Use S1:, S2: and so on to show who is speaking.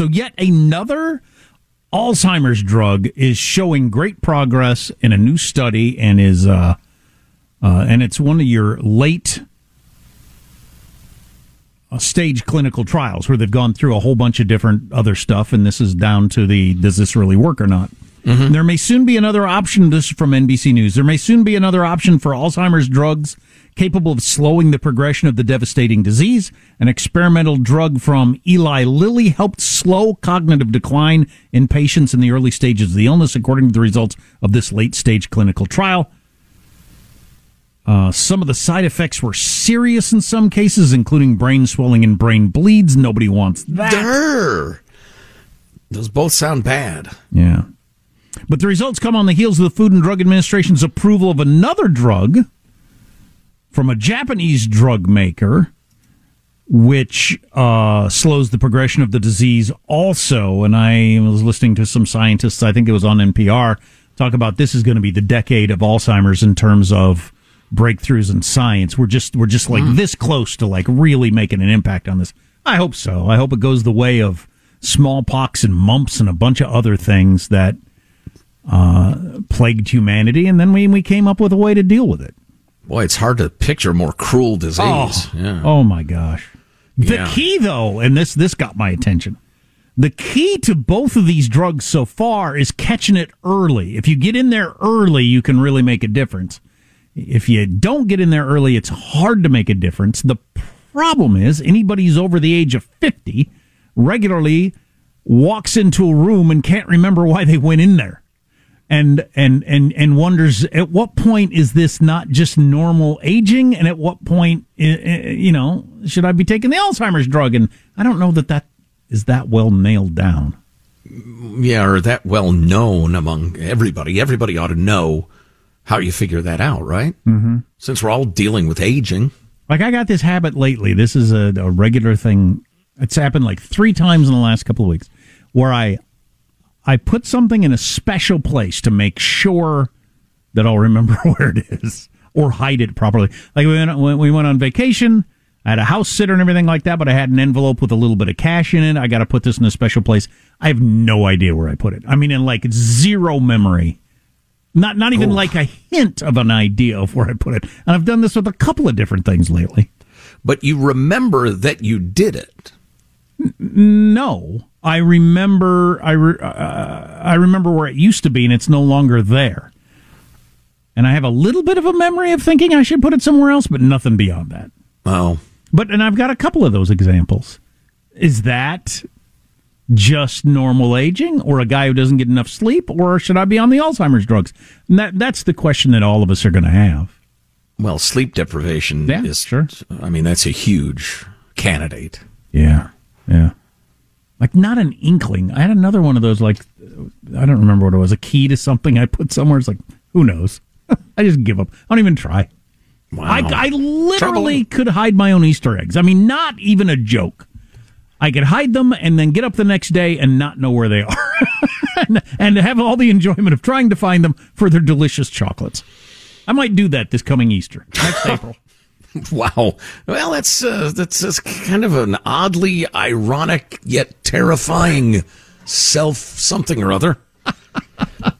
S1: So yet another Alzheimer's drug is showing great progress in a new study and is uh, uh, and it's one of your late uh, stage clinical trials where they've gone through a whole bunch of different other stuff and this is down to the does this really work or not. Mm-hmm. There may soon be another option. This is from NBC News. There may soon be another option for Alzheimer's drugs capable of slowing the progression of the devastating disease. An experimental drug from Eli Lilly helped slow cognitive decline in patients in the early stages of the illness, according to the results of this late stage clinical trial. Uh, some of the side effects were serious in some cases, including brain swelling and brain bleeds. Nobody wants that.
S2: Durr. Those both sound bad.
S1: Yeah. But the results come on the heels of the Food and Drug Administration's approval of another drug from a Japanese drug maker, which uh, slows the progression of the disease also. And I was listening to some scientists, I think it was on NPR, talk about this is going to be the decade of Alzheimer's in terms of breakthroughs in science. We're just we're just like mm. this close to like really making an impact on this. I hope so. I hope it goes the way of smallpox and mumps and a bunch of other things that uh, plagued humanity, and then we we came up with a way to deal with it.
S2: Boy, it's hard to picture more cruel disease.
S1: Oh, yeah. oh my gosh! The yeah. key, though, and this this got my attention. The key to both of these drugs so far is catching it early. If you get in there early, you can really make a difference. If you don't get in there early, it's hard to make a difference. The problem is anybody who's over the age of 50 regularly walks into a room and can't remember why they went in there and and and and wonders at what point is this not just normal aging? And at what point you know should i be taking the alzheimer's drug? And i don't know that that is that well nailed down.
S2: Yeah or that well known among everybody. Everybody ought to know how you figure that out right? Mm-hmm. since we're all dealing with aging.
S1: Like i got this habit lately. This is a, a regular thing. It's happened like three times in the last couple of weeks where i I put something in a special place to make sure that I'll remember where it is or hide it properly. Like we went, when we went on vacation, I had a house sitter and everything like that, but I had an envelope with a little bit of cash in it. I got to put this in a special place. I have no idea where I put it. I mean, in like zero memory. Not not even like a hint of an idea of where I put it. And I've done this with a couple of different things lately.
S2: But you remember that you did it.
S1: N- no. I remember I re, uh, I remember where it used to be, and it's no longer there. And I have a little bit of a memory of thinking I should put it somewhere else, but nothing beyond that.
S2: Oh,
S1: but and I've got a couple of those examples. Is that just normal aging, or a guy who doesn't get enough sleep, or should I be on the Alzheimer's drugs? And that that's the question that all of us are going to have.
S2: Well, sleep deprivation
S1: yeah,
S2: is
S1: sure.
S2: I mean, that's a huge candidate.
S1: Yeah, yeah. Like not an inkling. I had another one of those. Like I don't remember what it was. A key to something I put somewhere. It's like who knows. I just give up. I don't even try.
S2: Wow.
S1: I, I literally Trouble. could hide my own Easter eggs. I mean, not even a joke. I could hide them and then get up the next day and not know where they are, and, and have all the enjoyment of trying to find them for their delicious chocolates. I might do that this coming Easter next April.
S2: Wow. Well, that's uh, that's, that's kind of an oddly ironic yet terrifying self something or other.